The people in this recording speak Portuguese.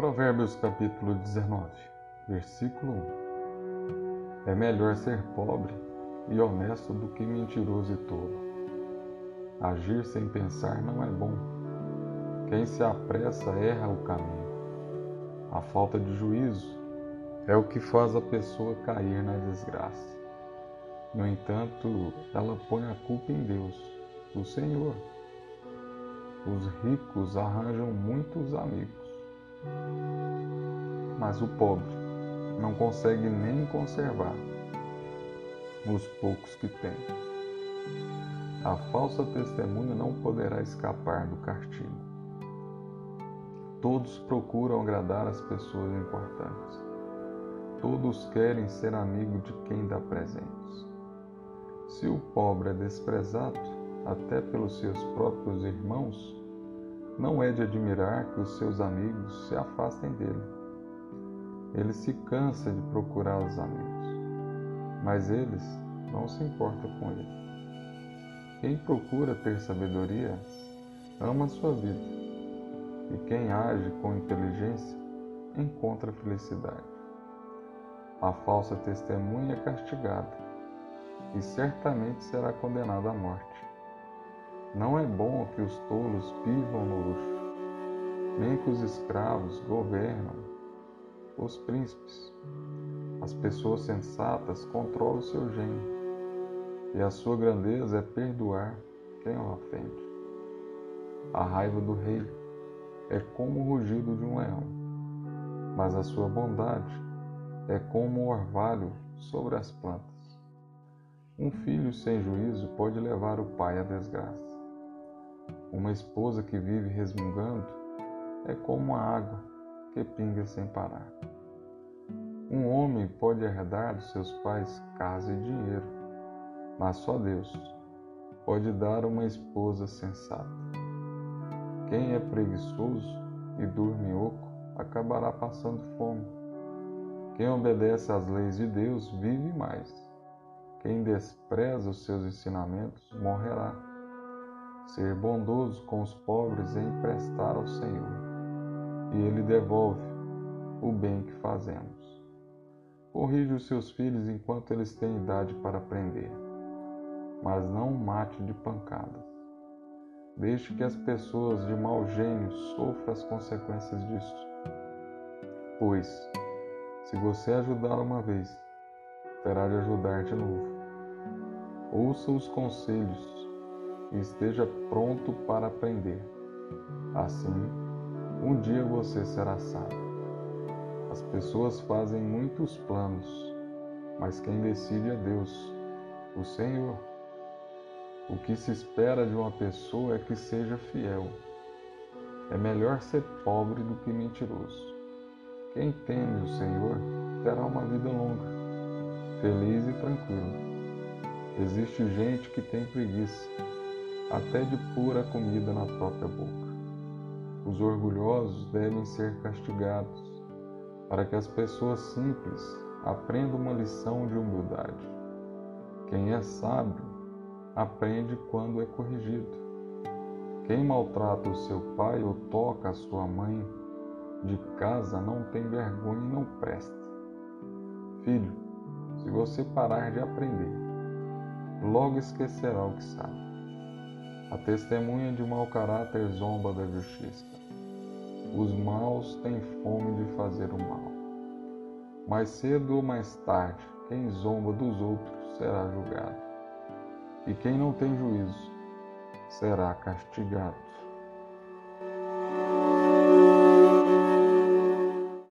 Provérbios capítulo 19, versículo 1. É melhor ser pobre e honesto do que mentiroso e tolo. Agir sem pensar não é bom. Quem se apressa erra o caminho. A falta de juízo é o que faz a pessoa cair na desgraça. No entanto, ela põe a culpa em Deus, o Senhor. Os ricos arranjam muitos amigos, mas o pobre não consegue nem conservar os poucos que tem. A falsa testemunha não poderá escapar do castigo. Todos procuram agradar as pessoas importantes. Todos querem ser amigo de quem dá presentes. Se o pobre é desprezado, até pelos seus próprios irmãos, não é de admirar que os seus amigos se afastem dele. Ele se cansa de procurar os amigos, mas eles não se importam com ele. Quem procura ter sabedoria ama sua vida, e quem age com inteligência encontra felicidade. A falsa testemunha é castigada e certamente será condenada à morte. Não é bom que os tolos vivam no luxo, nem que os escravos governam os príncipes. As pessoas sensatas controlam o seu gênio, e a sua grandeza é perdoar quem o ofende. A raiva do rei é como o rugido de um leão, mas a sua bondade é como o orvalho sobre as plantas. Um filho sem juízo pode levar o pai à desgraça. Uma esposa que vive resmungando é como a água que pinga sem parar. Um homem pode herdar dos seus pais casa e dinheiro, mas só Deus pode dar uma esposa sensata. Quem é preguiçoso e dorme oco acabará passando fome quem obedece às leis de Deus vive mais. Quem despreza os seus ensinamentos morrerá. Ser bondoso com os pobres é emprestar ao Senhor, e Ele devolve o bem que fazemos. Corrige os seus filhos enquanto eles têm idade para aprender, mas não mate de pancadas. Deixe que as pessoas de mau gênio sofram as consequências disso, pois se você ajudar uma vez, terá de ajudar de novo. Ouça os conselhos e esteja pronto para aprender. Assim, um dia você será sábio. As pessoas fazem muitos planos, mas quem decide é Deus, o Senhor. O que se espera de uma pessoa é que seja fiel. É melhor ser pobre do que mentiroso. Quem teme o Senhor terá uma vida longa, feliz e tranquila. Existe gente que tem preguiça, até de pura comida na própria boca. Os orgulhosos devem ser castigados, para que as pessoas simples aprendam uma lição de humildade. Quem é sábio aprende quando é corrigido. Quem maltrata o seu pai ou toca a sua mãe de casa não tem vergonha e não presta. Filho, se você parar de aprender, logo esquecerá o que sabe. A testemunha de mau caráter zomba da justiça. Os maus têm fome de fazer o mal. Mais cedo ou mais tarde, quem zomba dos outros será julgado. E quem não tem juízo será castigado.